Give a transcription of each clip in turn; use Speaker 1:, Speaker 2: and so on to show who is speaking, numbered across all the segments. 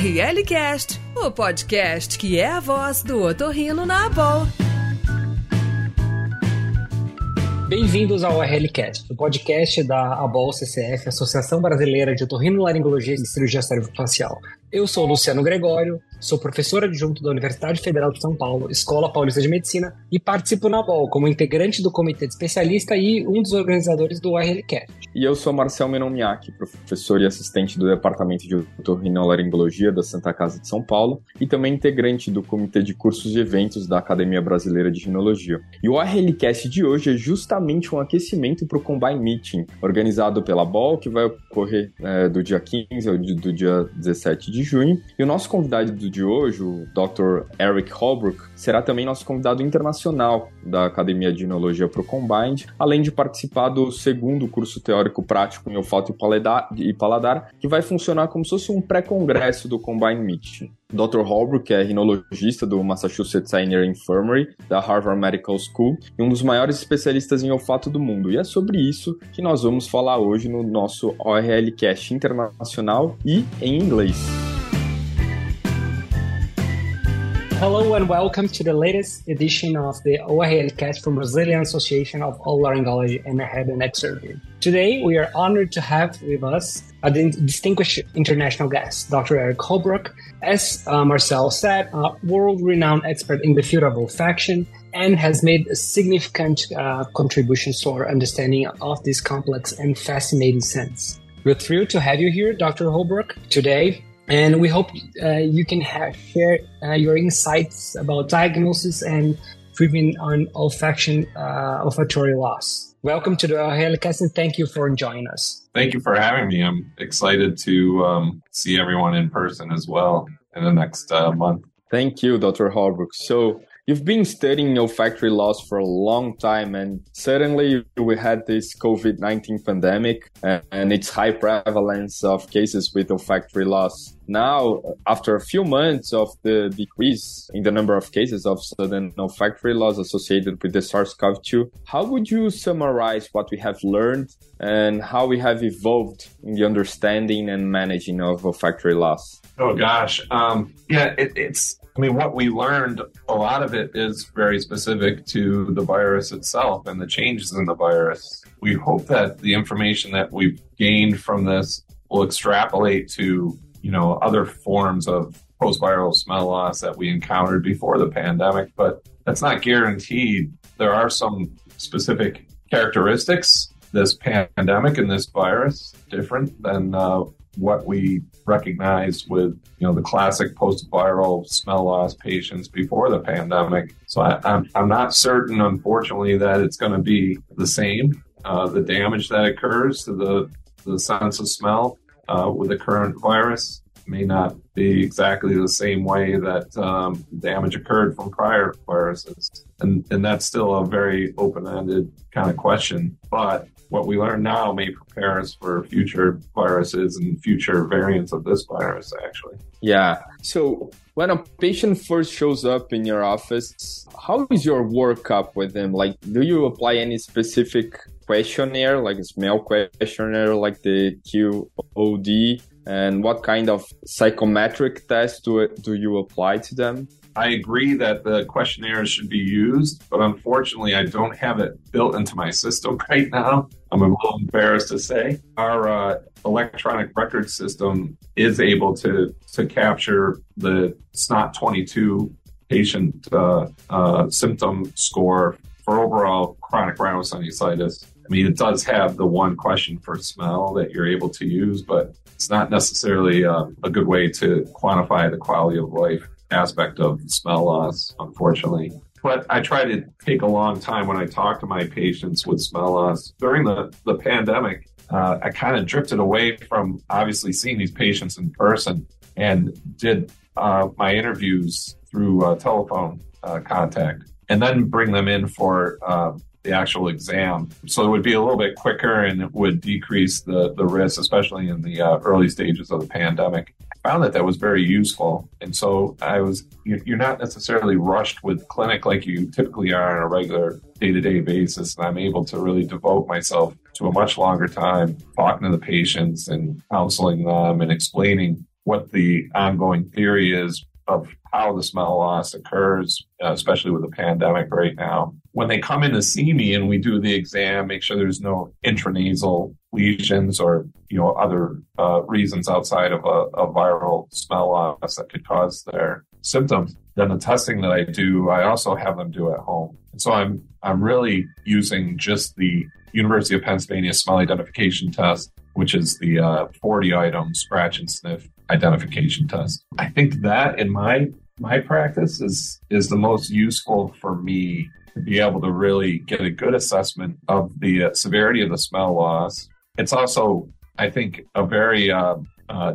Speaker 1: ORL Cast, o podcast que é a voz do otorrino na Abol.
Speaker 2: Bem-vindos ao ORLcast, o podcast da ABOL CCF, Associação Brasileira de Otorrinolaringologia e Cirurgia Cérvico-Facial. Eu sou Luciano Gregório, sou professor adjunto da Universidade Federal de São Paulo, Escola Paulista de Medicina, e participo na BOL como integrante do comitê de especialista e um dos organizadores do RLCast.
Speaker 3: E eu sou Marcel Menomiak, professor e assistente do Departamento de Otorrinolaringologia da Santa Casa de São Paulo e também integrante do comitê de cursos e eventos da Academia Brasileira de Rinologia. E o RLCast de hoje é justamente um aquecimento para o Combine Meeting, organizado pela BOL, que vai ocorrer é, do dia 15 ao do dia 17 de junho. E o nosso convidado de hoje, o Dr. Eric Holbrook, será também nosso convidado internacional da Academia de Inologia Pro Combined, além de participar do segundo curso teórico prático em olfato e paladar, que vai funcionar como se fosse um pré-congresso do Combine Meeting. Dr. Holbrook é rinologista do Massachusetts Sinai Infirmary, da Harvard Medical School, e um dos maiores especialistas em olfato do mundo. E é sobre isso que nós vamos falar hoje no nosso ORL Cast internacional e em inglês.
Speaker 2: Hello and welcome to the latest edition of the ORL Cast from Brazilian Association of Otolaryngology and Head and Neck Surgery. Today, we are honored to have with us a distinguished international guest, Dr. Eric Holbrook. As uh, Marcel said, a world-renowned expert in the field of olfaction and has made significant uh, contributions to our understanding of this complex and fascinating sense. We're thrilled to have you here, Dr. Holbrook, today and we hope uh, you can have, share uh, your insights about diagnosis and treatment on olfaction, uh, olfactory loss. Welcome to the ORL Cast and thank you for joining us.
Speaker 4: Thank you for having me. I'm excited to um, see everyone in person as well in the next uh, month.
Speaker 3: Thank you, Dr. Holbrook. So You've been studying olfactory loss for a long time, and suddenly we had this COVID 19 pandemic and its high prevalence of cases with olfactory loss. Now, after a few months of the decrease in the number of cases of sudden olfactory loss associated with the SARS CoV 2, how would you summarize what we have learned and how we have evolved in the understanding and managing of olfactory loss?
Speaker 4: Oh, gosh. Um, yeah, it, it's I mean, what we learned, a lot of it is very specific to the virus itself and the changes in the virus. We hope that the information that we've gained from this will extrapolate to, you know, other forms of post-viral smell loss that we encountered before the pandemic, but that's not guaranteed. There are some specific characteristics this pandemic and this virus different than uh, what we recognized with you know the classic post-viral smell loss patients before the pandemic. So I, am I'm, I'm not certain, unfortunately, that it's going to be the same. Uh, the damage that occurs to the the sense of smell uh, with the current virus may not be exactly the same way that um, damage occurred from prior viruses. And, and that's still a very open ended kind of question. But what we learn now may prepare us for future viruses and future variants of this virus, actually.
Speaker 3: Yeah. So when a patient first shows up in your office, how is your workup with them? Like, do you apply any specific questionnaire, like a smell questionnaire, like the QOD? And what kind of psychometric test do, do you apply to them?
Speaker 4: I agree that the questionnaires should be used, but unfortunately, I don't have it built into my system right now. I'm a little embarrassed to say. Our uh, electronic record system is able to to capture the SNOT 22 patient uh, uh, symptom score for overall chronic rhinosinusitis. I mean, it does have the one question for smell that you're able to use, but it's not necessarily uh, a good way to quantify the quality of life aspect of smell loss, unfortunately. But I try to take a long time when I talk to my patients with smell loss. During the, the pandemic, uh, I kind of drifted away from obviously seeing these patients in person and did uh, my interviews through uh, telephone uh, contact and then bring them in for uh, the actual exam. So it would be a little bit quicker and it would decrease the, the risk, especially in the uh, early stages of the pandemic I found that that was very useful. And so I was, you're not necessarily rushed with clinic like you typically are on a regular day to day basis. And I'm able to really devote myself to a much longer time talking to the patients and counseling them and explaining what the ongoing theory is of how the smell loss occurs, uh, especially with the pandemic right now. When they come in to see me and we do the exam, make sure there's no intranasal lesions or you know other uh, reasons outside of a, a viral smell loss that could cause their symptoms. Then the testing that I do, I also have them do at home. And so I'm I'm really using just the University of Pennsylvania smell identification test, which is the uh, 40 item scratch and sniff identification test. I think that in my my practice is is the most useful for me to be able to really get a good assessment of the uh, severity of the smell loss. It's also, I think, a very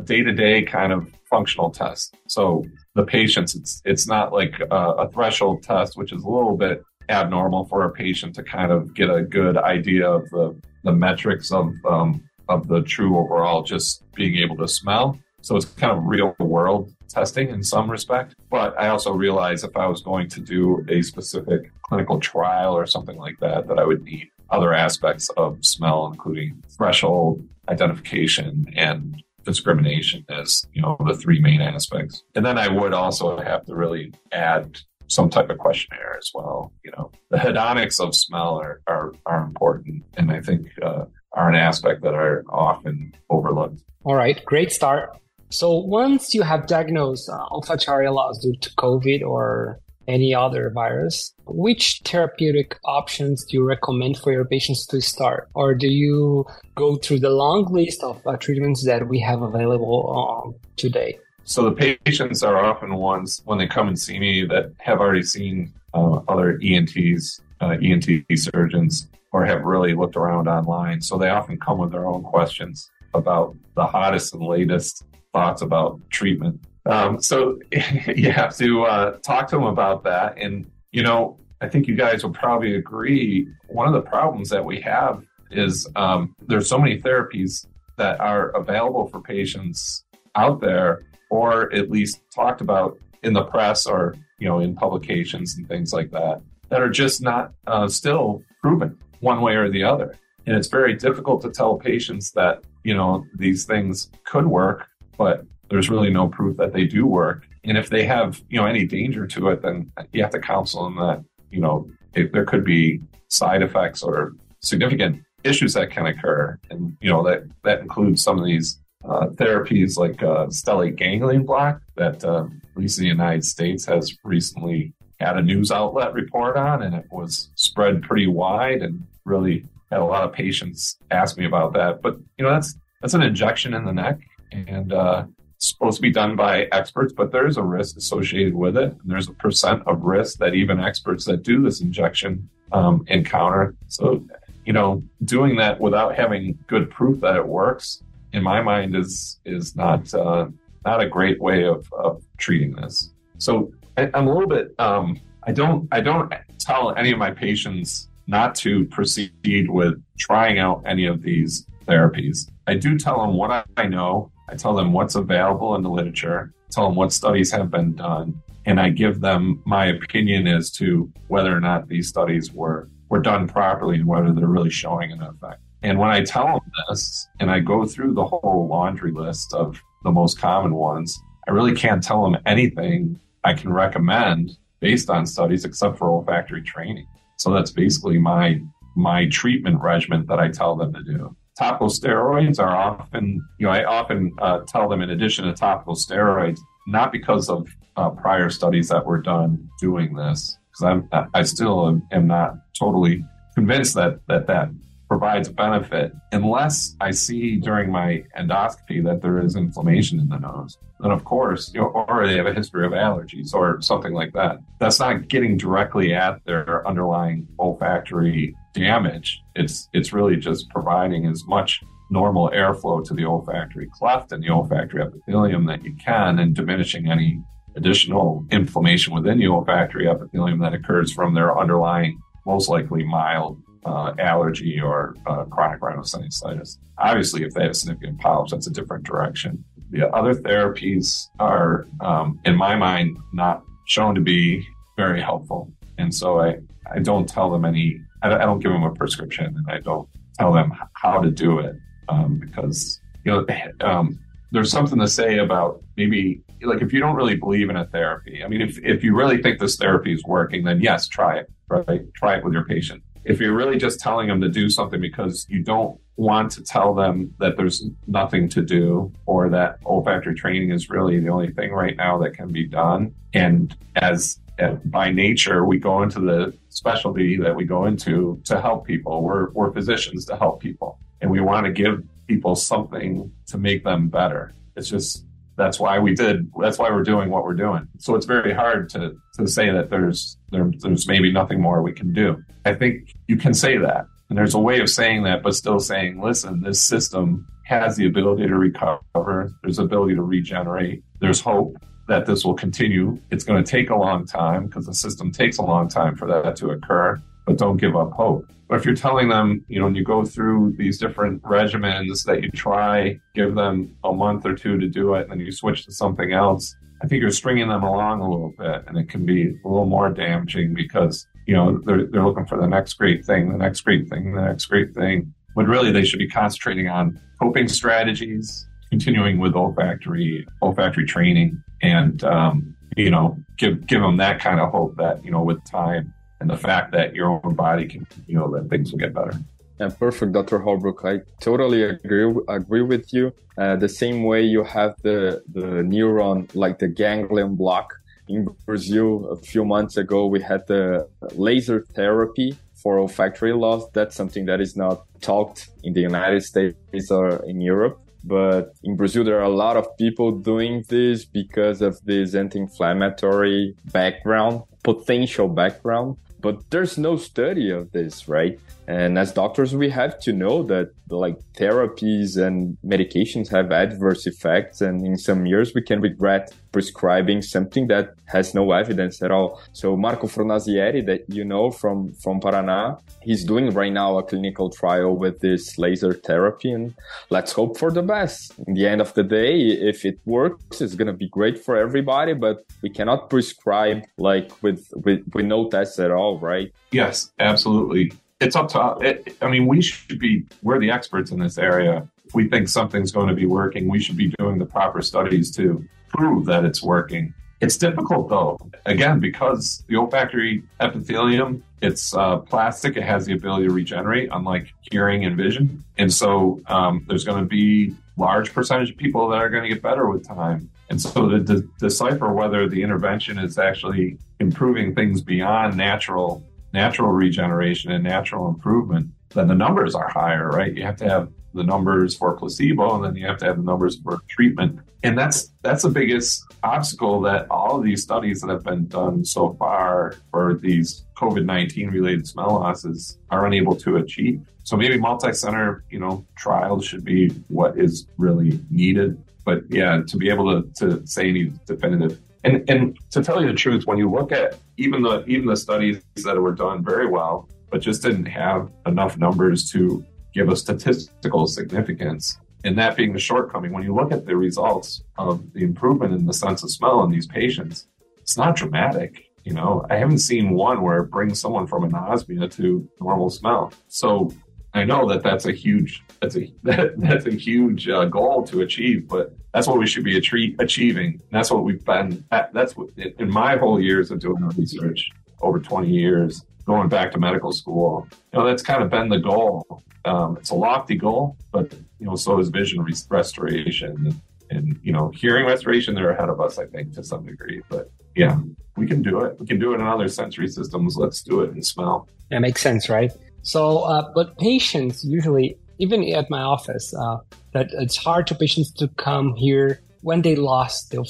Speaker 4: day to day kind of functional test. So the patients, it's it's not like a, a threshold test, which is a little bit abnormal for a patient to kind of get a good idea of the the metrics of um, of the true overall just being able to smell. So it's kind of real world testing in some respect. But I also realized if I was going to do a specific clinical trial or something like that, that I would need other aspects of smell, including threshold identification and discrimination as you know the three main aspects. And then i would also have to really add some type of questionnaire as well. You know the hedonics of smell are are, are important. And i think uh, are an aspect that are often overlooked.
Speaker 2: All right. Great start so once you have diagnosed uh, olfactory loss due to COVID or any other virus, which therapeutic options do you recommend for your patients to start? Or do you go through the long list of uh, treatments that we have available um, today?
Speaker 4: So the patients are often ones when they come and see me that have already seen uh, other ENTs, uh, ENT surgeons, or have really looked around online. So they often come with their own questions about the hottest and latest thoughts about treatment. Um, so you have to uh, talk to them about that. And, you know, I think you guys will probably agree. One of the problems that we have is um, there's so many therapies that are available for patients out there, or at least talked about in the press or you know in publications and things like that, that are just not uh, still proven one way or the other. And it's very difficult to tell patients that you know these things could work but there's really no proof that they do work. And if they have, you know, any danger to it, then you have to counsel them that, you know, there could be side effects or significant issues that can occur. And, you know, that, that includes some of these uh, therapies like uh, stellate ganglion block that, uh, at least the United States, has recently had a news outlet report on, and it was spread pretty wide and really had a lot of patients ask me about that. But, you know, that's, that's an injection in the neck and uh, it's supposed to be done by experts, but there's a risk associated with it. And there's a percent of risk that even experts that do this injection um, encounter. So, you know, doing that without having good proof that it works, in my mind, is is not uh, not a great way of, of treating this. So, I, am a little bit. Um, I don't. I don't tell any of my patients not to proceed with trying out any of these therapies. I do tell them what I know I tell them what's available in the literature, tell them what studies have been done, and I give them my opinion as to whether or not these studies were, were done properly and whether they're really showing an effect. And when I tell them this and I go through the whole laundry list of the most common ones, I really can't tell them anything I can recommend based on studies except for olfactory training. So that's basically my my treatment regimen that I tell them to do topical steroids are often, you know, I often uh, tell them in addition to topical steroids, not because of uh, prior studies that were done doing this, because I'm, I still am, am, not totally convinced that that that provides benefit unless I see during my endoscopy that there is inflammation in the nose. Then, of course, you know, or they have a history of allergies or something like that. That's not getting directly at their underlying olfactory damage. It's it's really just providing as much normal airflow to the olfactory cleft and the olfactory epithelium that you can, and diminishing any additional inflammation within the olfactory epithelium that occurs from their underlying, most likely mild uh, allergy or uh, chronic rhinosinusitis. Obviously, if they have significant polyps, that's a different direction. The other therapies are, um, in my mind, not shown to be very helpful. And so I, I don't tell them any, I don't, I don't give them a prescription and I don't tell them how to do it um, because, you know, um, there's something to say about maybe like if you don't really believe in a therapy. I mean, if if you really think this therapy is working, then yes, try it. Right, try it with your patient. If you're really just telling them to do something because you don't want to tell them that there's nothing to do or that olfactory training is really the only thing right now that can be done, and as by nature, we go into the specialty that we go into to help people. We're, we're physicians to help people, and we want to give people something to make them better. It's just that's why we did. That's why we're doing what we're doing. So it's very hard to to say that there's there, there's maybe nothing more we can do. I think you can say that, and there's a way of saying that, but still saying, listen, this system has the ability to recover. There's ability to regenerate. There's hope that this will continue. It's going to take a long time because the system takes a long time for that to occur, but don't give up hope. But if you're telling them, you know, when you go through these different regimens that you try, give them a month or two to do it, and then you switch to something else, I think you're stringing them along a little bit, and it can be a little more damaging because, you know, they're, they're looking for the next great thing, the next great thing, the next great thing. But really, they should be concentrating on coping strategies, continuing with olfactory olfactory training, and um, you know give give them that kind of hope that you know with time and the fact that your own body can you know that things will get better.
Speaker 3: Yeah, perfect, Dr. Holbrook. I totally agree agree with you. Uh, the same way you have the the neuron, like the ganglion block in Brazil. A few months ago, we had the laser therapy for olfactory loss. That's something that is not talked in the United States or in Europe. But in Brazil, there are a lot of people doing this because of this anti-inflammatory background, potential background. But there's no study of this, right? And as doctors, we have to know that like therapies and medications have adverse effects. And in some years, we can regret prescribing something that has no evidence at all. So Marco Fornazieri, that you know from, from Paraná, he's doing right now a clinical trial with this laser therapy. And let's hope for the best. In the end of the day, if it works, it's going to be great for everybody, but we cannot prescribe like with, with, with no tests at all, right?
Speaker 4: Yes, absolutely it's up to it, i mean we should be we're the experts in this area. If we think something's going to be working. We should be doing the proper studies to prove that it's working. It's difficult though again because the olfactory epithelium it's uh, plastic. It has the ability to regenerate unlike hearing and vision. And so um, there's going to be large percentage of people that are going to get better with time. And so to de- decipher whether the intervention is actually improving things beyond natural natural regeneration and natural improvement, then the numbers are higher, right? You have to have the numbers for placebo and then you have to have the numbers for treatment. And that's that's the biggest obstacle that all of these studies that have been done so far for these COVID-19 related smell losses are unable to achieve. So maybe multi-center, you know, trials should be what is really needed. But yeah, to be able to, to say any definitive and and to tell you the truth, when you look at even the even the studies that were done very well, but just didn't have enough numbers to give a statistical significance. And that being the shortcoming, when you look at the results of the improvement in the sense of smell in these patients, it's not dramatic. You know, I haven't seen one where it brings someone from anosmia to normal smell. So I know that that's a huge that's a that, that's a huge uh, goal to achieve, but that's what we should be achieving. that's what we've been. That's what in my whole years of doing research over 20 years, going back to medical school. You know, that's kind of been the goal. Um, it's a lofty goal, but you know, so is vision restoration and, and you know, hearing restoration. They're ahead of us, I think, to some degree. But yeah, we can do it. We can do it in other sensory systems. Let's do it in smell.
Speaker 2: That makes sense, right? So, uh, but patients usually, even at my office, uh, that it's hard to patients to come here when they lost the,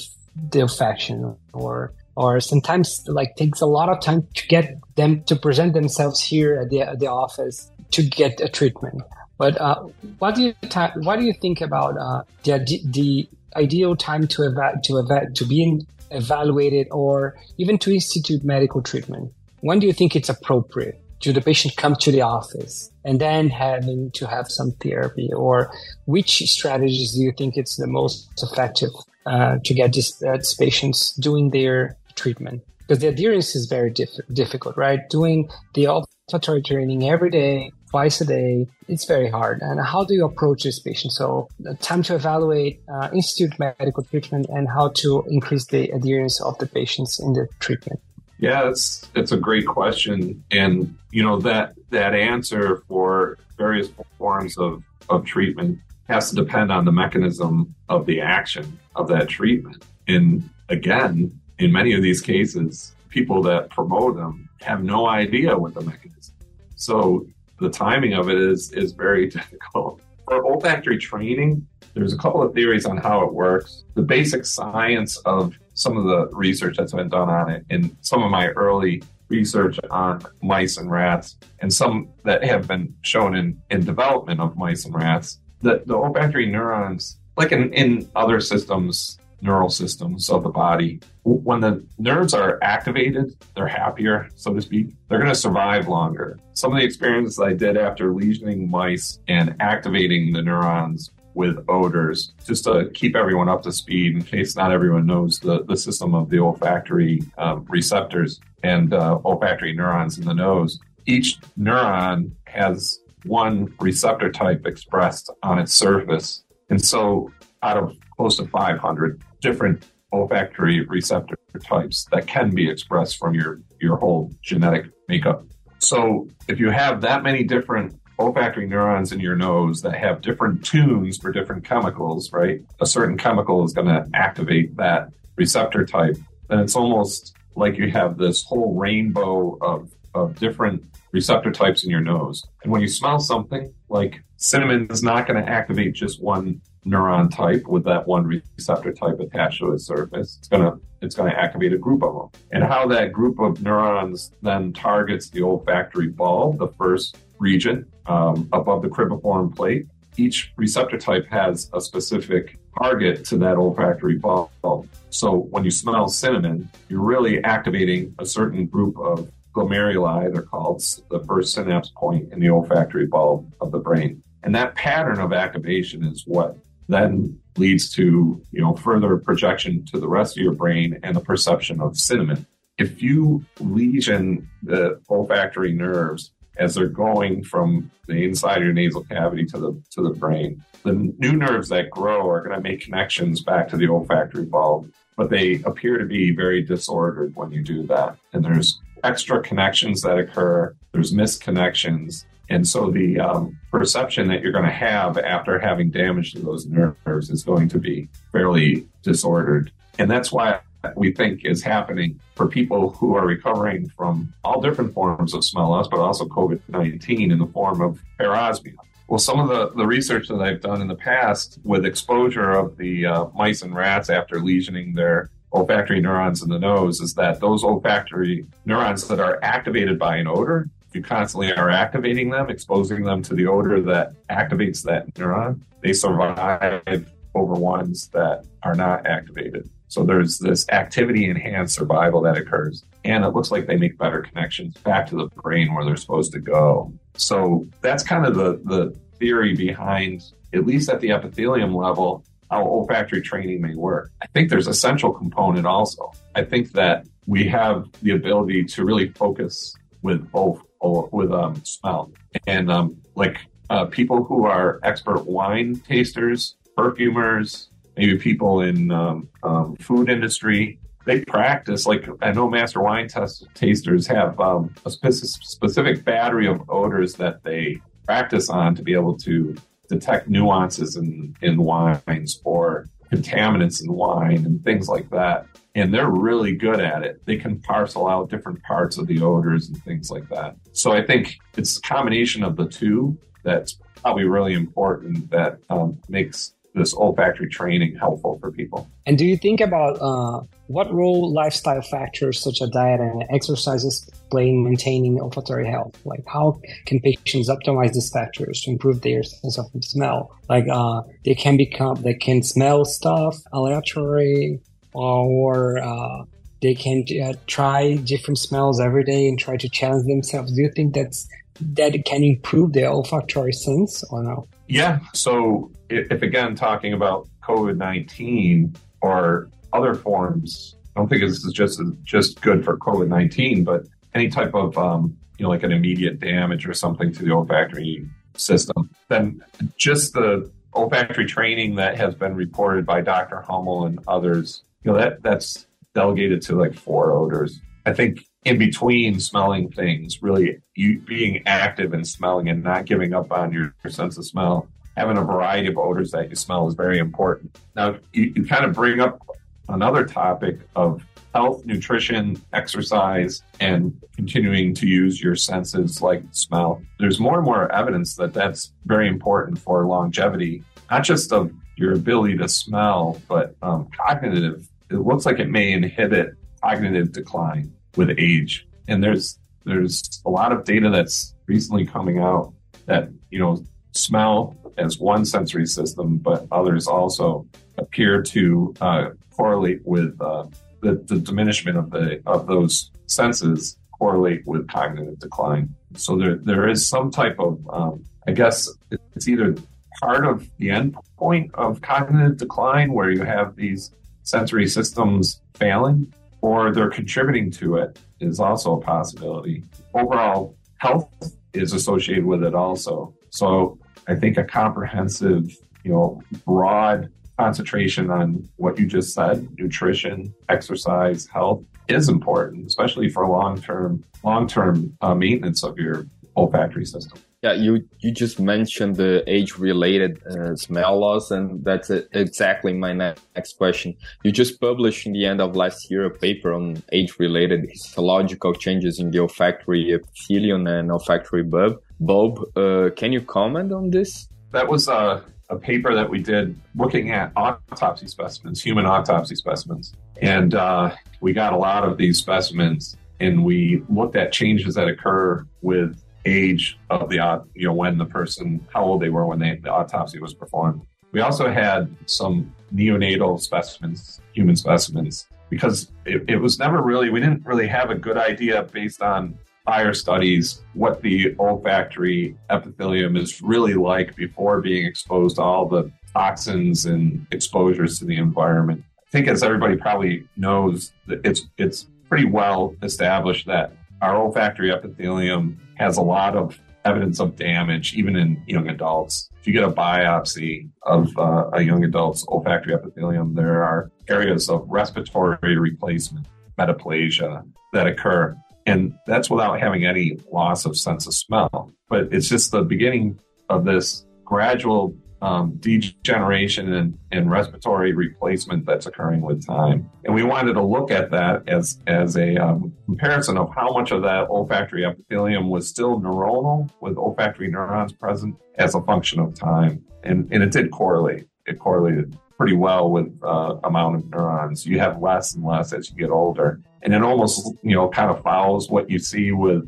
Speaker 2: the infection or or sometimes like takes a lot of time to get them to present themselves here at the, at the office to get a treatment. But uh, what do you ta- what do you think about uh, the the ideal time to eva- to eva- to be evaluated or even to institute medical treatment? When do you think it's appropriate? Do the patient come to the office and then having to have some therapy or which strategies do you think it's the most effective uh, to get these, uh, these, patients doing their treatment because the adherence is very diff- difficult right doing the olfactory training every day twice a day. It's very hard. And how do you approach this patient? So the time to evaluate, uh, institute medical treatment, and how to increase the adherence of the patients in the treatment.
Speaker 4: Yeah, it's it's a great question, and you know that that answer for various forms of of treatment has to depend on the mechanism of the action of that treatment. And again, in many of these cases, people that promote them have no idea what the mechanism. So the timing of it is is very difficult. For olfactory training, there's a couple of theories on how it works. The basic science of some of the research that's been done on it in some of my early research on mice and rats and some that have been shown in, in development of mice and rats. The, the olfactory neurons, like in, in other systems, neural systems of the body. When the nerves are activated, they're happier, so to speak. They're going to survive longer. Some of the experiments I did after lesioning mice and activating the neurons with odors, just to keep everyone up to speed in case not everyone knows the, the system of the olfactory um, receptors and uh, olfactory neurons in the nose. Each neuron has one receptor type expressed on its surface. And so out of close to 500 different olfactory receptor types that can be expressed from your, your whole genetic makeup. So if you have that many different olfactory neurons in your nose that have different tunes for different chemicals, right? A certain chemical is going to activate that receptor type. And it's almost like you have this whole rainbow of, of different receptor types in your nose. And when you smell something like cinnamon is not going to activate just one neuron type with that one receptor type attached to its surface. It's gonna it's gonna activate a group of them. And how that group of neurons then targets the olfactory bulb, the first region um, above the cribriform plate. Each receptor type has a specific target to that olfactory bulb. So when you smell cinnamon, you're really activating a certain group of glomeruli, they're called the first synapse point in the olfactory bulb of the brain. And that pattern of activation is what then leads to you know further projection to the rest of your brain and the perception of cinnamon. If you lesion the olfactory nerves as they're going from the inside of your nasal cavity to the to the brain, the new nerves that grow are going to make connections back to the olfactory bulb, but they appear to be very disordered when you do that. And there's extra connections that occur. There's misconnections and so the um, perception that you're going to have after having damage to those nerves is going to be fairly disordered. And that's why we think is happening for people who are recovering from all different forms of smell loss, but also COVID 19 in the form of parosmia. Well, some of the, the research that I've done in the past with exposure of the uh, mice and rats after lesioning their olfactory neurons in the nose is that those olfactory neurons that are activated by an odor if you constantly are activating them, exposing them to the odor that activates that neuron, they survive over ones that are not activated. So there's this activity enhanced survival that occurs. And it looks like they make better connections back to the brain where they're supposed to go. So that's kind of the, the theory behind, at least at the epithelium level, how olfactory training may work. I think there's a central component also. I think that we have the ability to really focus with both or with um, smell. And um, like uh, people who are expert wine tasters, perfumers, maybe people in um, um, food industry, they practice. Like I know master wine test- tasters have um, a spe- specific battery of odors that they practice on to be able to detect nuances in, in wines or contaminants in wine and things like that and they're really good at it. They can parcel out different parts of the odors and things like that. So I think it's a combination of the two that's probably really important that um, makes this olfactory training helpful for people.
Speaker 2: And do you think about uh, what role lifestyle factors such as diet and exercises play in maintaining olfactory health? Like how can patients optimize these factors to improve their sense of smell? Like uh, they can become, they can smell stuff aleatory or uh, they can uh, try different smells every day and try to challenge themselves. Do you think that's that can improve their olfactory sense or no?
Speaker 4: Yeah. So if, again talking about COVID nineteen or other forms, I don't think this is just just good for COVID nineteen, but any type of um, you know, like an immediate damage or something to the olfactory system, then just the olfactory training that has been reported by Dr. Hummel and others, you know, that that's delegated to like four odors. I think in between smelling things, really you being active and smelling and not giving up on your, your sense of smell, having a variety of odors that you smell is very important. Now, you, you kind of bring up another topic of health, nutrition, exercise, and continuing to use your senses like smell. There's more and more evidence that that's very important for longevity, not just of your ability to smell, but um, cognitive. It looks like it may inhibit cognitive decline with age. And there's there's a lot of data that's recently coming out that you know smell as one sensory system, but others also appear to uh, correlate with uh, the, the diminishment of the of those senses correlate with cognitive decline. So there there is some type of um, I guess it's either part of the end point of cognitive decline where you have these sensory systems failing or they're contributing to it is also a possibility. Overall health is associated with it also. So I think a comprehensive, you know, broad concentration on what you just said, nutrition, exercise, health is important, especially for long-term long-term uh, maintenance of your olfactory system.
Speaker 3: Yeah, you you just mentioned the age-related uh, smell loss, and that's a, exactly my next question. You just published in the end of last year a paper on age-related histological changes in the olfactory epithelium and olfactory bulb. Bulb, uh, can you comment on this?
Speaker 4: That was uh, a paper that we did looking at autopsy specimens, human autopsy specimens. And uh, we got a lot of these specimens and we looked at changes that occur with age of the, you know, when the person, how old they were when they, the autopsy was performed. We also had some neonatal specimens, human specimens, because it, it was never really, we didn't really have a good idea based on prior studies what the olfactory epithelium is really like before being exposed to all the toxins and exposures to the environment. I think as everybody probably knows, it's it's pretty well established that our olfactory epithelium has a lot of evidence of damage, even in young adults. If you get a biopsy of uh, a young adult's olfactory epithelium, there are areas of respiratory replacement, metaplasia that occur. And that's without having any loss of sense of smell. But it's just the beginning of this gradual um, degeneration and, and, respiratory replacement that's occurring with time. And we wanted to look at that as, as a um, comparison of how much of that olfactory epithelium was still neuronal with olfactory neurons present as a function of time. And, and it did correlate. It correlated pretty well with uh, amount of neurons. You have less and less as you get older, and it almost you know kind of follows what you see with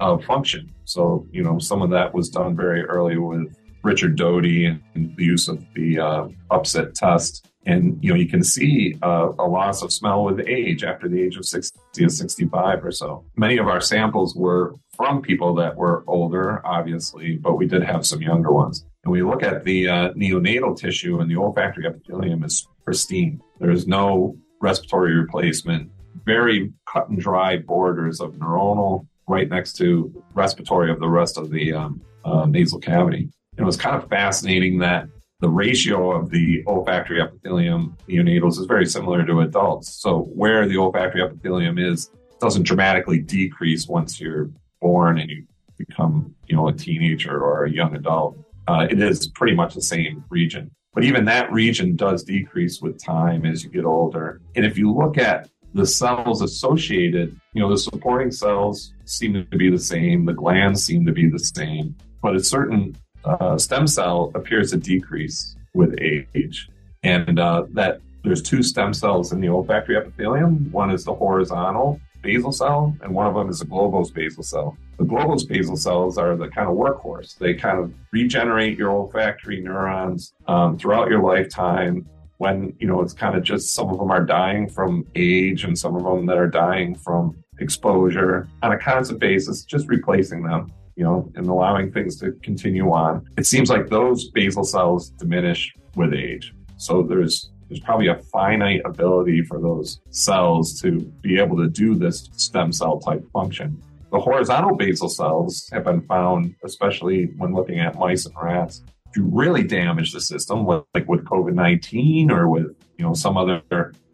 Speaker 4: uh, function. So you know some of that was done very early with Richard Doty and, the use of the uh, UPSIT test. And you know you can see uh, a loss of smell with age after the age of 60 to 65 or so. Many of our samples were from people that were older, obviously, but we did have some younger ones. And we look at the uh, neonatal tissue and the olfactory epithelium is pristine. There is no respiratory replacement, very cut and dry borders of neuronal right next to respiratory of the rest of the um, uh, nasal cavity. It was kind of fascinating that the ratio of the olfactory epithelium neonatals is very similar to adults. So where the olfactory epithelium is doesn't dramatically decrease once you're born and you become, you know, a teenager or a young adult uh, it is pretty much the same region. But even that region does decrease with time as you get older. And if you look at the cells associated, you know, the supporting cells seem to be the same, the glands seem to be the same, but a certain uh, stem cell appears to decrease with age. And uh, that there's two stem cells in the olfactory epithelium. One is the horizontal basal cell, and one of them is the globose basal cell. The globose basal cells are the kind of workhorse. They kind of regenerate your olfactory neurons um, throughout your lifetime. When you know it's kind of just some of them are dying from age, and some of them that are dying from exposure on a constant basis, just replacing them you know, and allowing things to continue on. It seems like those basal cells diminish with age. So there's there's probably a finite ability for those cells to be able to do this stem cell type function. the horizontal basal cells have been found, especially when looking at mice and rats, to really damage the system, like with COVID 19 or with you know some other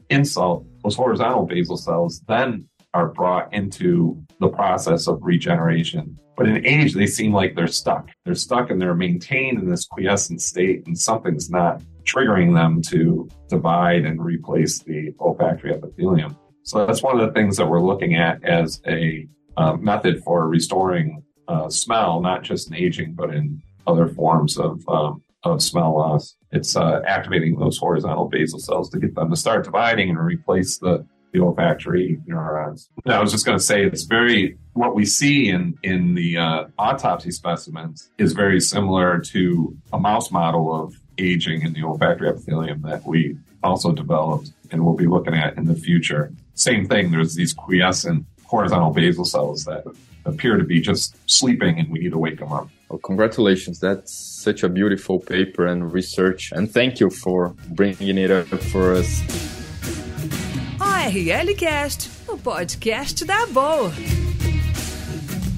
Speaker 4: insult. Those horizontal basal cells then are brought into the process of regeneration. But in age, they seem like they're stuck. They're stuck and they're maintained in this quiescent state, and something's not triggering them to divide and replace the olfactory epithelium. So that's one of the things that we're looking at as a uh, method for restoring uh, smell, not just in aging, but in other forms of, um, of smell loss. It's uh, activating those horizontal basal cells to get them to start dividing and replace the, the olfactory neurons. I was just going to say it's very what we see in in the uh, autopsy specimens is very similar to a mouse model of aging in the olfactory epithelium that we also developed and we'll be looking at in the future. Same thing, there's these quiescent horizontal basal cells that appear to be just sleeping and we need to wake them up.
Speaker 3: Well, congratulations. That's such a beautiful paper and research. And thank you for bringing it up for us.
Speaker 1: ORL Cast, o podcast da Boa.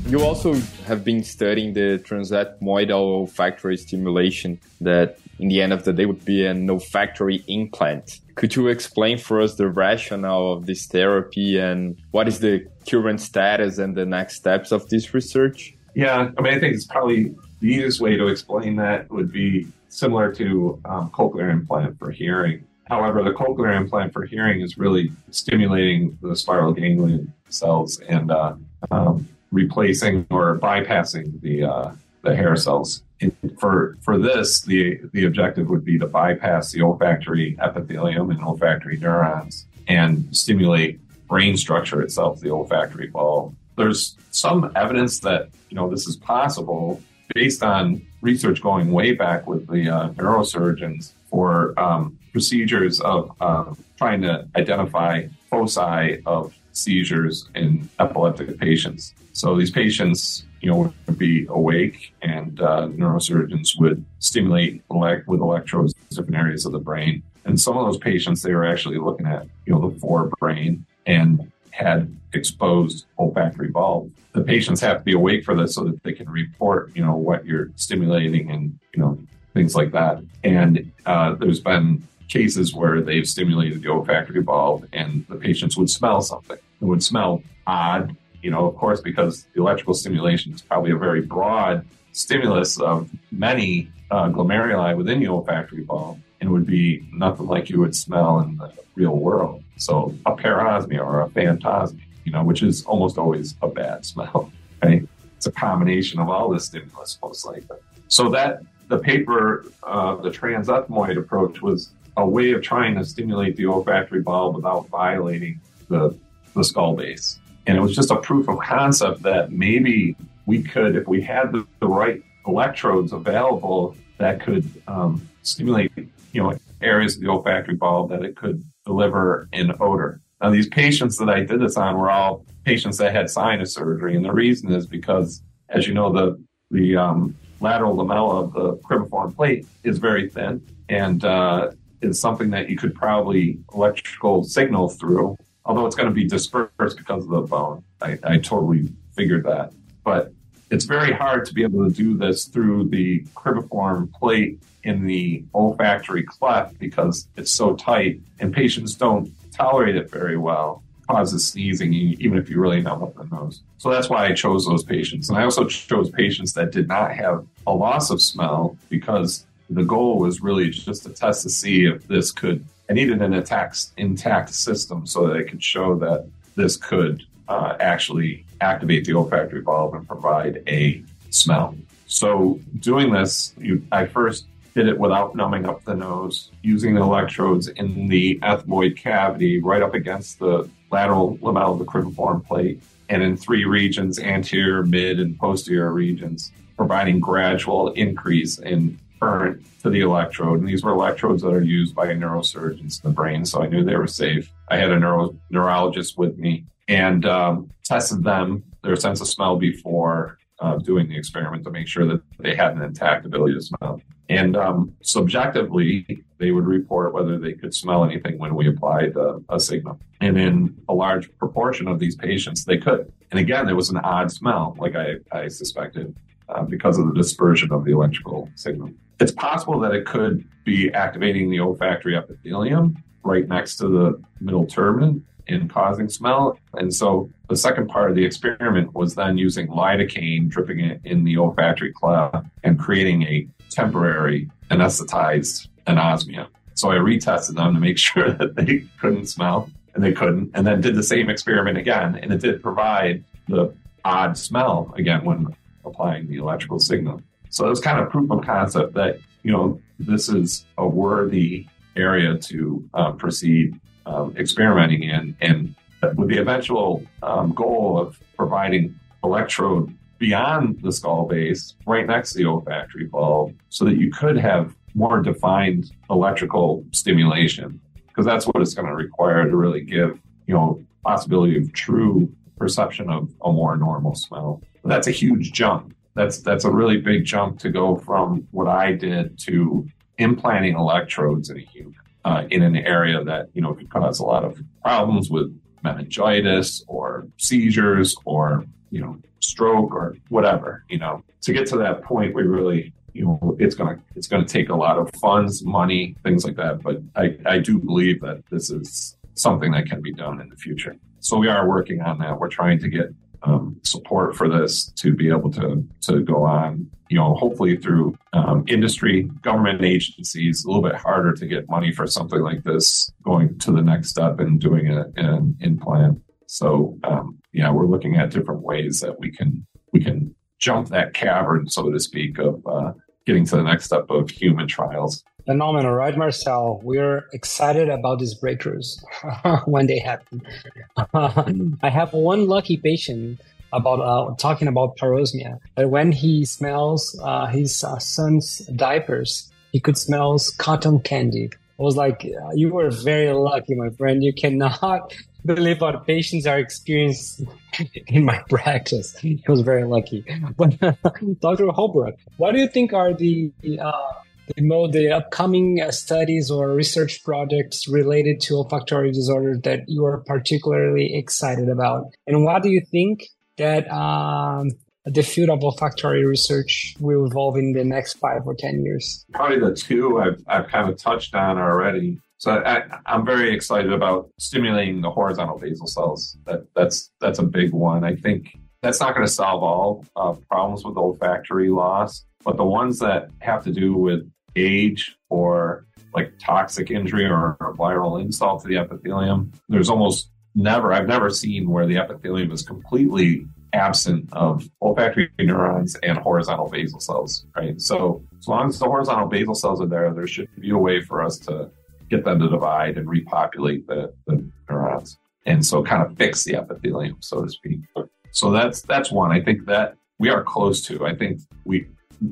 Speaker 3: You also have been studying the transethmoidal olfactory stimulation that in the end of the day would be an olfactory implant. Could you explain for us the rationale of this therapy and what is the current status and the next steps of this research?
Speaker 4: Yeah, I mean, I think it's probably the easiest way to explain that would be similar to um, cochlear implant for hearing. However, the cochlear implant for hearing is really stimulating the spiral ganglion cells and uh, um, replacing or bypassing the uh, the hair cells. And for for this, the the objective would be to bypass the olfactory epithelium and olfactory neurons and stimulate brain structure itself, the olfactory bulb. There's some evidence that you know this is possible based on research going way back with the uh, neurosurgeons for um, procedures of uh, trying to identify foci of seizures in epileptic patients. So these patients, you know, would be awake, and uh, neurosurgeons would stimulate elect- with electrodes different areas of the brain. And some of those patients, they were actually looking at, you know, the forebrain and had exposed olfactory bulb. The patients have to be awake for this so that they can report, you know, what you're stimulating and, you know, things like that. And uh, there's been cases where they've stimulated the olfactory bulb and the patients would smell something. It would smell odd, you know, of course, because the electrical stimulation is probably a very broad stimulus of many uh, glomeruli within the olfactory bulb and would be nothing like you would smell in the real world. So a parosmia or a phantosmia, you know, which is almost always a bad smell, right? It's a combination of all the stimulus, most likely. So that the paper, uh, the transethmoid approach was a way of trying to stimulate the olfactory bulb without violating the, the skull base. And it was just a proof of concept that maybe we could, if we had the, the right electrodes available that could um, stimulate, you know, areas of the olfactory bulb, that it could deliver in odor. Now, these patients that I did this on were all patients that had sinus surgery, and the reason is because, as you know, the the um, lateral lamella of the cribriform plate is very thin, and uh, is something that you could probably electrical signal through, although it's going to be dispersed because of the bone. I, I totally figured that. But it's very hard to be able to do this through the cribriform plate in the olfactory cleft because it's so tight and patients don't tolerate it very well causes sneezing even if you really know what the nose. So that's why I chose those patients. And I also chose patients that did not have a loss of smell because the goal was really just to test to see if this could. I needed an intact, intact system so that I could show that this could uh, actually activate the olfactory bulb and provide a smell. So doing this, you, I first did it without numbing up the nose, using the electrodes in the ethmoid cavity right up against the lateral lamella of the cribriform plate, and in three regions, anterior, mid, and posterior regions, providing gradual increase in current to the electrode. And these were electrodes that are used by neurosurgeons in the brain. So I knew they were safe. I had a neuro- neurologist with me and um, tested them, their sense of smell before uh, doing the experiment to make sure that they had an intact ability to smell. And um, subjectively, they would report whether they could smell anything when we applied a signal. And in a large proportion of these patients, they could. And again, it was an odd smell, like I, I suspected, uh, because of the dispersion of the electrical signal. It's possible that it could be activating the olfactory epithelium right next to the middle turbinate and causing smell. And so the second part of the experiment was then using lidocaine, dripping it in the olfactory cleft and creating a temporary anesthetized anosmia. So I retested them to make sure that they couldn't smell and they couldn't, and then did the same experiment again. And it did provide the odd smell again when applying the electrical signal. So it was kind of proof of concept that, you know, this is a worthy area to uh, proceed um, experimenting in, and with the eventual um, goal of providing electrode beyond the skull base, right next to the olfactory bulb, so that you could have more defined electrical stimulation, because that's what it's going to require to really give, you know, possibility of true perception of a more normal smell. That's a huge jump. That's that's a really big jump to go from what I did to implanting electrodes in a human uh, in an area that you know could cause a lot of problems with meningitis or seizures or you know stroke or whatever. You know, to get to that point, we really you know it's gonna it's gonna take a lot of funds, money, things like that. But I I do believe that this is something that can be done in the future. So we are working on that. We're trying to get um, support for this to be able to to go on. You know, hopefully through um, industry, government agencies, a little bit harder to get money for something like this. Going to the next step and doing it in, in plan. So um, yeah, we're looking at different ways that we can we can jump that cavern, so to speak, of uh, getting to the next step of human trials.
Speaker 2: Phenomenal, right, Marcel? We're excited about these breakthroughs when they happen. I have one lucky patient about uh, talking about parosmia. That when he smells uh, his uh, son's diapers, he could smell cotton candy. I was like, you were very lucky, my friend. You cannot believe what patients are experiencing in my practice. He was very lucky. But Dr. Holbrook, what do you think are the uh, the, the upcoming uh, studies or research projects related to olfactory disorders that you are particularly excited about? And what do you think that um, the field of olfactory research will evolve in the next five or 10 years?
Speaker 4: Probably the two I've, I've kind of touched on already. So I, am very excited about stimulating the horizontal basal cells. That, that's that's a big one. I think that's not going to solve all uh, problems with olfactory loss, but the ones that have to do with age or like toxic injury or a viral insult to the epithelium. There's almost never, I've never seen where the epithelium is completely absent of olfactory neurons and horizontal basal cells, right? So as long as the horizontal basal cells are there, there should be a way for us to get them to divide and repopulate the, the neurons. And so kind of fix the epithelium, so to speak. So that's that's one. I think that we are close to. I think we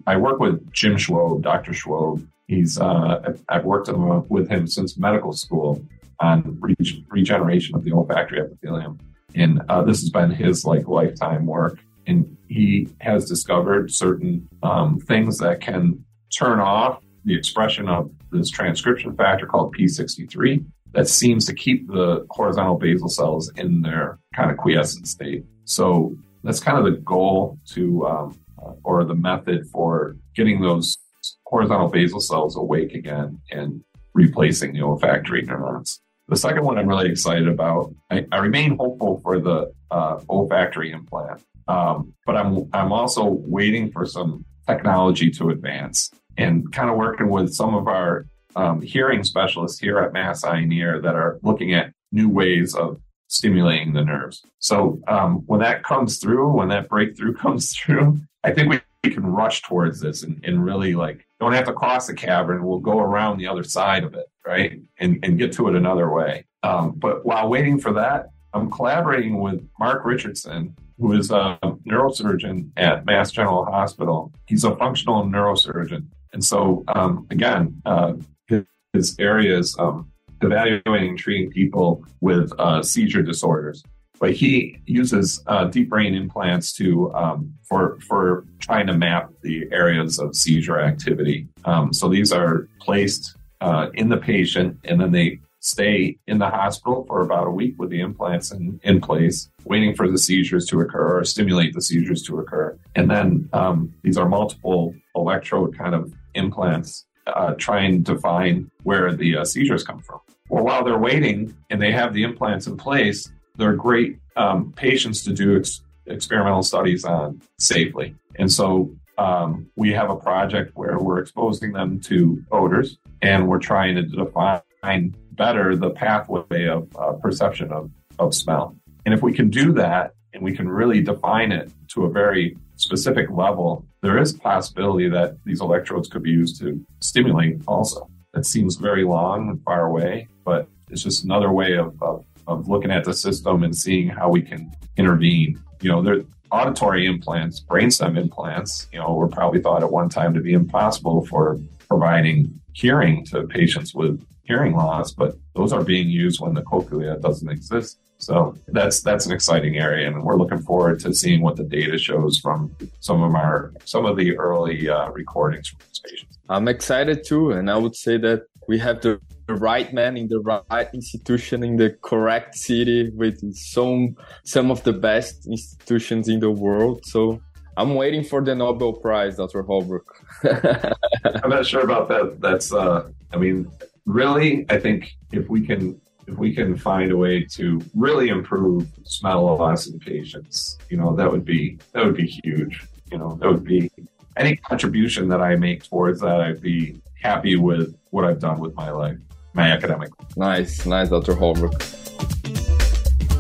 Speaker 4: I work with Jim Schwob, Dr. Schwob. He's uh, I've worked with him since medical school on re- regeneration of the olfactory epithelium, and uh, this has been his like lifetime work. And he has discovered certain um, things that can turn off the expression of this transcription factor called P63 that seems to keep the horizontal basal cells in their kind of quiescent state. So that's kind of the goal to um, or the method for getting those horizontal basal cells awake again and replacing the olfactory neurons. The second one I'm really excited about. I, I remain hopeful for the uh, olfactory implant, um, but I'm I'm also waiting for some technology to advance and kind of working with some of our um, hearing specialists here at Mass Eye and Ear that are looking at new ways of stimulating the nerves. So um, when that comes through, when that breakthrough comes through, I think we, we can rush towards this and, and really like don't have to cross the cavern. We'll go around the other side of it, right, and and get to it another way. Um, but while waiting for that, I'm collaborating with Mark Richardson, who is a neurosurgeon at Mass General Hospital. He's a functional neurosurgeon, and so um, again, uh, his, his area is um, evaluating and treating people with uh, seizure disorders. But he uses uh, deep brain implants to um, for for trying to map the areas of seizure activity. Um, so these are placed uh, in the patient, and then they stay in the hospital for about a week with the implants in, in place, waiting for the seizures to occur or stimulate the seizures to occur. And then um, these are multiple electrode kind of implants uh, trying to find where the uh, seizures come from. Well, while they're waiting and they have the implants in place, they're great um, patients to do ex- experimental studies on safely. And so um, we have a project where we're exposing them to odors and we're trying to define better the pathway of uh, perception of, of smell. And if we can do that and we can really define it to a very specific level, there is possibility that these electrodes could be used to stimulate also. It seems very long and far away, but it's just another way of, of, of looking at the system and seeing how we can intervene. You know, there, auditory implants, brainstem implants, you know, were probably thought at one time to be impossible for providing hearing to patients with hearing loss, but those are being used when the cochlea doesn't exist. So that's that's an exciting area, and we're looking forward to seeing what the data shows from some of our some of the early uh, recordings from these patients.
Speaker 3: I'm excited too, and I would say that we have the right man in the right institution in the correct city with some some of the best institutions in the world. So I'm waiting for the Nobel Prize, Dr. Holbrook.
Speaker 4: I'm not sure about that. That's uh, I mean, really, I think if we can if we can find a way to really improve smell loss in patients, you know, that would be that would be huge. You know, that would be any contribution that I make towards that, I'd be happy with what I've done with my life, my academic.
Speaker 3: Nice, nice, Dr. Holbrook.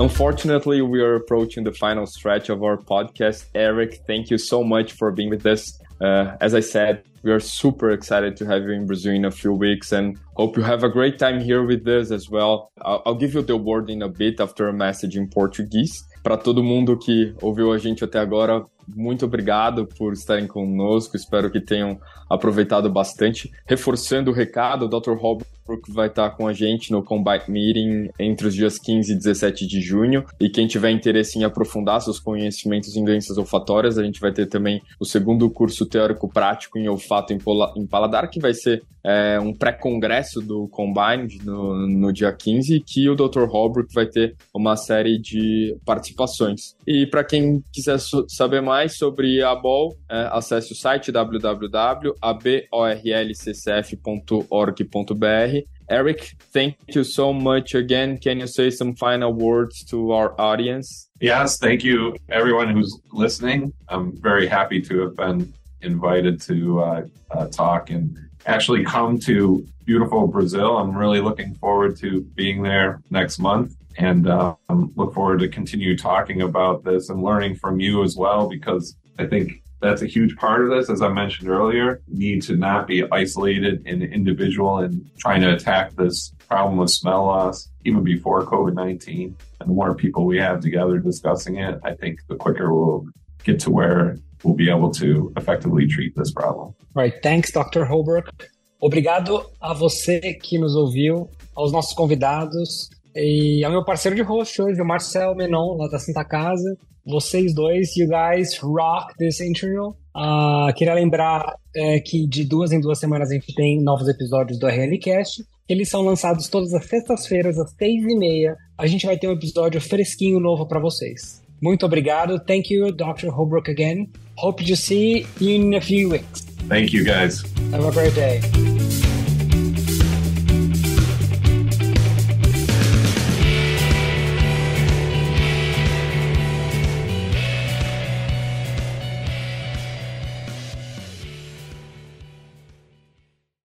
Speaker 3: Unfortunately, we are approaching the final stretch of our podcast. Eric, thank you so much for being with us. Uh, as I said, we are super excited to have you in Brazil in a few weeks and hope you have a great time here with us as well. I'll, I'll give you the word in a bit after a message in Portuguese. Para todo mundo que ouviu a gente até agora, muito obrigado por estarem conosco. Espero que tenham aproveitado bastante. Reforçando o recado, Dr. Holbrook vai estar com a gente no Combine Meeting entre os dias 15 e 17 de junho. E quem tiver interesse em aprofundar seus conhecimentos em doenças olfatórias, a gente vai ter também o segundo curso teórico prático em olfato em paladar, que vai ser é, um pré-congresso do Combine no, no dia 15, que o Dr. Holbrook vai ter uma série de participações. E para quem quiser saber mais sobre a BOL, é, acesse o site www.aborlccf.org.br Eric, thank you so much again. Can you say some final words to our audience?
Speaker 4: Yes, thank you, everyone who's listening. I'm very happy to have been invited to uh, uh, talk and actually come to beautiful Brazil. I'm really looking forward to being there next month and uh, look forward to continue talking about this and learning from you as well because I think that's a huge part of this. As I mentioned earlier, need to not be isolated and individual and trying to attack this problem of smell loss even before COVID 19. And the more people we have together discussing it, I think the quicker we'll get to where we'll be able to effectively treat this problem.
Speaker 2: Right. Thanks, Dr. Holbrook. Obrigado a você que nos ouviu, aos nossos convidados e ao meu parceiro de host hoje, o Marcel Menon, lá da Santa Casa. Vocês dois, you guys rock this interview. Uh, queria lembrar é, que de duas em duas semanas a gente tem novos episódios do RLCast. Eles são lançados todas as sextas-feiras, às seis e meia. A gente vai ter um episódio fresquinho novo para vocês. Muito obrigado. Thank you, Dr. Holbrook, again. Hope to see you in a few weeks.
Speaker 4: Thank you, guys.
Speaker 2: Have a great day.